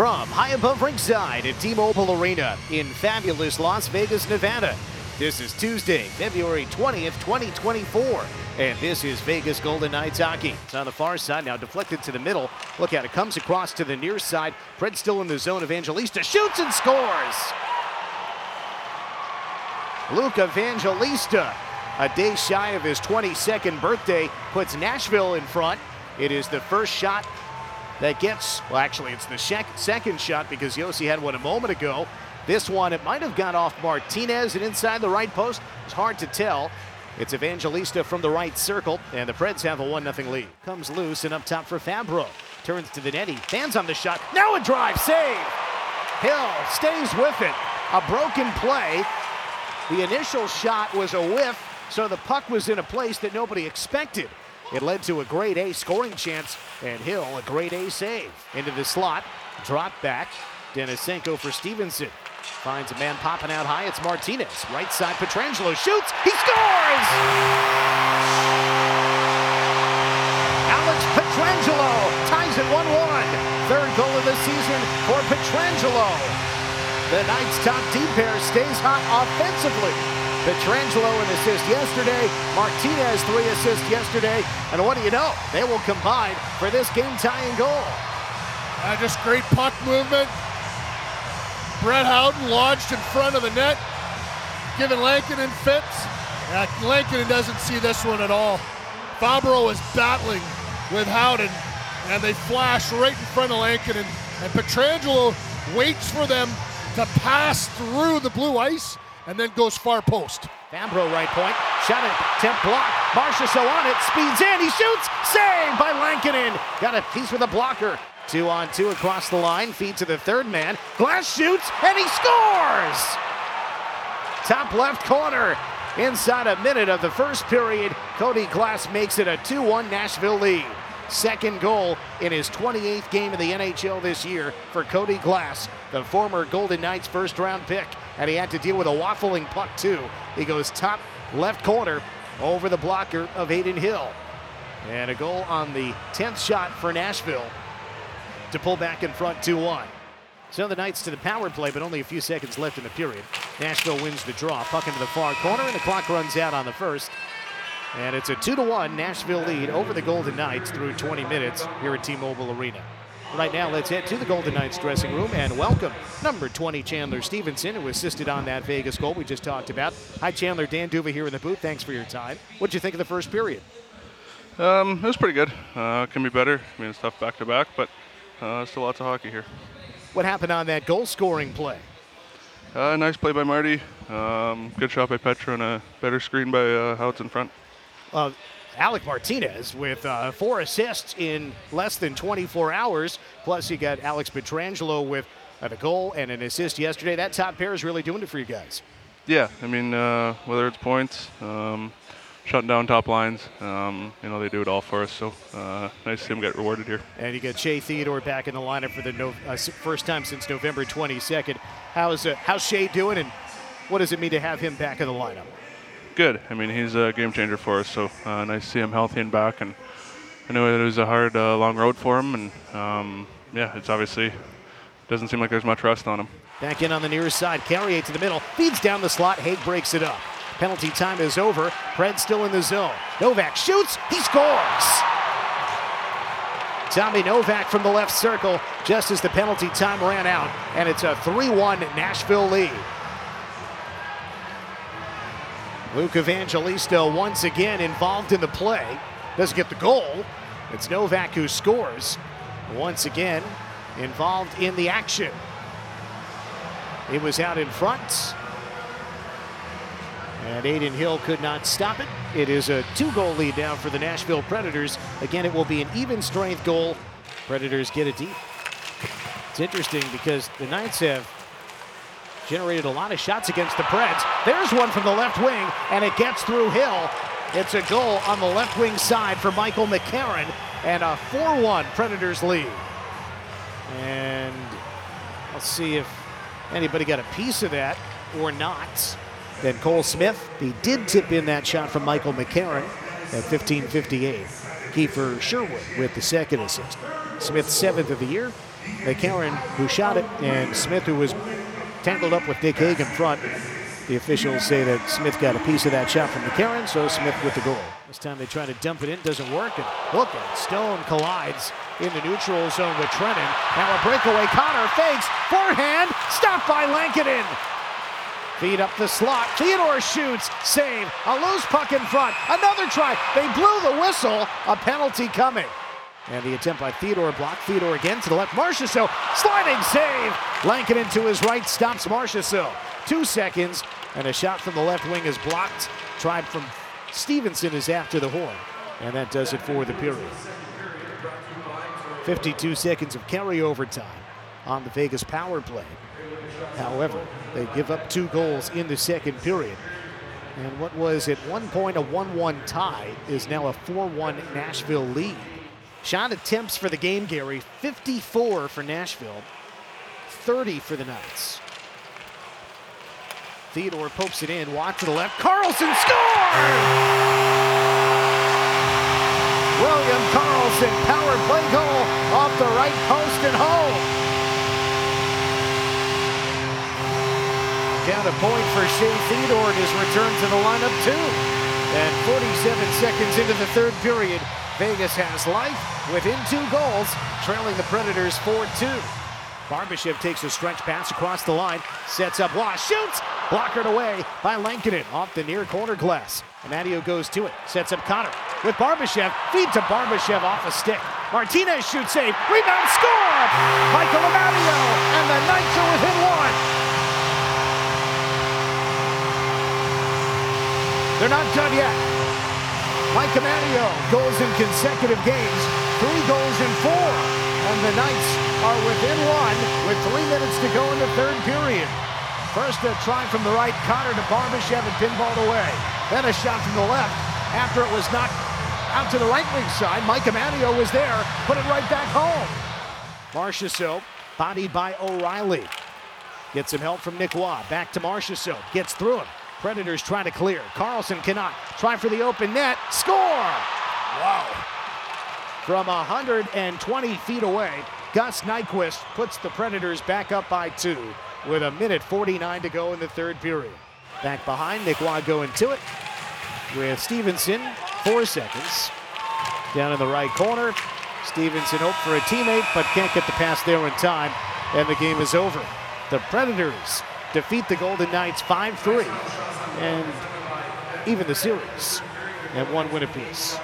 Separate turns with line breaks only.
From high above ringside at T-Mobile Arena in fabulous Las Vegas, Nevada. This is Tuesday, February 20th, 2024. And this is Vegas Golden Knights hockey. It's on the far side now, deflected to the middle. Look at it, comes across to the near side. Preds still in the zone. Evangelista shoots and scores. Luke Evangelista, a day shy of his 22nd birthday, puts Nashville in front. It is the first shot that gets, well, actually, it's the second shot because Josi had one a moment ago. This one, it might have got off Martinez and inside the right post. It's hard to tell. It's Evangelista from the right circle, and the Preds have a 1 0 lead. Comes loose and up top for Fabbro. Turns to the fans on the shot. Now a drive. Save. Hill stays with it. A broken play. The initial shot was a whiff, so the puck was in a place that nobody expected. It led to a great A scoring chance, and Hill a great A save. Into the slot, drop back. Denisenko for Stephenson. Finds a man popping out high. It's Martinez. Right side, Pietrangelo shoots. He scores! Alex Pietrangelo ties it 1-1. Third goal of the season for Pietrangelo. The Knights' top D pair stays hot offensively. Pietrangelo an assist yesterday. Martinez three assists yesterday. And what do you know? They will combine for this game-tying goal.
Uh, just great puck movement. Brett Howden lodged in front of the net, giving Lankinen fits. Uh, Lankinen doesn't see this one at all. Fabbro is battling with Howden, and they flash right in front of Lankinen. And Pietrangelo waits for them to pass through the blue ice and then goes far post.
Fabbro right point, shot it, temp block. Marchessault on it, speeds in, he shoots, saved by Lankinen. Got a piece with a blocker. Two on two across the line, feed to the third man. Glass shoots, and he scores! Top left corner. Inside a minute of the first period, Cody Glass makes it a 2 1 Nashville lead. Second goal in his 28th game in the NHL this year for Cody Glass, the former Golden Knights first round pick and he had to deal with a waffling puck too. He goes top left corner over the blocker of Adin Hill. And a goal on the 10th shot for Nashville to pull back in front 2 1. So the Knights to the power play, but only a few seconds left in the period. Nashville wins the draw. Puck into the far corner, and the clock runs out on the first. And it's a 2 to 1 Nashville lead over the Golden Knights through 20 minutes here at T Mobile Arena. Right now, let's head to the Golden Knights dressing room and welcome number 20 Chandler Stephenson, who assisted on that Vegas goal we just talked about. Hi, Chandler. Dan D'Uva here in the booth. Thanks for your time. What'd you think of the first period?
Um, it was pretty good. Uh, can be better. I mean, it's tough back to back, but uh, still lots of hockey here.
What happened on that goal scoring play?
Uh, nice play by Marty. Um, good shot by Petra and a better screen by uh, Houts in front.
Uh, Alec Martinez with uh, four assists in less than 24 hours. Plus, you got Alex Pietrangelo with uh, a goal and an assist yesterday. That top pair is really doing it for you guys.
Yeah, I mean, uh, whether it's points, um, shutting down top lines, um, you know, they do it all for us. So uh, nice to see them get rewarded here.
And you got Shea Theodore back in the lineup for the no, uh, first time since November 22nd. How's uh, how's Shea doing, and what does it mean to have him back in the lineup?
Good. I mean, he's a game changer for us. So uh, nice to see him healthy and back. And I know it was a hard, uh, long road for him. And um, yeah, it's obviously doesn't seem like there's much rest on him.
Back in on the near side, Carrier to the middle, feeds down the slot. Hague breaks it up. Penalty time is over. Preds still in the zone. Novak shoots. He scores. Tommy Novak from the left circle just as the penalty time ran out, and it's a 3 1 Nashville lead. Luke Evangelista once again involved in the play. Doesn't get the goal. It's Novak who scores. Once again, involved in the action. It was out in front. And Adin Hill could not stop it. It is a two goal lead now for the Nashville Predators. Again, it will be an even strength goal. Predators get it deep. It's interesting because the Knights have generated a lot of shots against the Preds. There's one from the left wing, and it gets through Hill. It's a goal on the left wing side for Michael McCarron, and a 4 1 Predators lead. And let's see if anybody got a piece of that or not. Then Cole Smith, he did tip in that shot from Michael McCarron at 15:58. Kiefer Sherwood with the second assist. Smith seventh of the year, McCarron, who shot it, and Smith, who was tangled up with Nick Hague in front. The officials say that Smith got a piece of that shot from McCarron, so Smith with the goal. This time they try to dump it in, doesn't work, and look at Stone collides in the neutral zone with Trenin. Now a breakaway, Connor fakes, forehand, stopped by Lankinen. Feed up the slot. Theodore shoots. Save. A loose puck in front. Another try. They blew the whistle. A penalty coming. And the attempt by Theodore blocked. Theodore again to the left. Marchessault sliding save. Lankinen to his right stops Marchessault. Two seconds. And a shot from the left wing is blocked. Tried from Stephenson is after the horn. And that does it for the period. 52 seconds of carryover time on the Vegas power play. However, they give up two goals in the second period. And what was at one point a 1 1 tie is now a 4 1 Nashville lead. Shot attempts for the game, Gary 54 for Nashville, 30 for the Knights. Theodore pokes it in, walk to the left. Karlsson scores! William Karlsson, power play goal off the right post and home. Count a point for Shea Theodore in his return to the lineup, too. And 47 seconds into the third period, Vegas has life within two goals, trailing the Predators 4 2. Barbashev takes a stretch pass across the line, sets up Roy, shoots, blockered away by Lankinen off the near corner glass. Amadio goes to it, sets up Connor with Barbashev, feed to Barbashev off a stick. Martinez shoots save, rebound, score! Michael Amadio, and the Knights are within one. They're not done yet. Mike Amadio goes in consecutive games, three goals in four, and the Knights are within one with three minutes to go in the third period. First a try from the right, Connor to Barbashev and pinballed away. Then a shot from the left after it was knocked out to the right wing side. Mike Amadio was there, put it right back home. Marchessault, bodied by O'Reilly. Gets some help from Nick Roy. Back to Marchessault. Gets through him. Predators try to clear. Karlsson cannot. Try for the open net. Score! Wow. From 120 feet away, Gus Nyquist puts the Predators back up by two with a minute 49 to go in the third period. Back behind, Nick Roy going to it with Stephenson, four seconds. Down in the right corner, Stephenson hoped for a teammate, but can't get the pass there in time, and the game is over. The Predators defeat the Golden Knights 5 3 and even the series at one win apiece.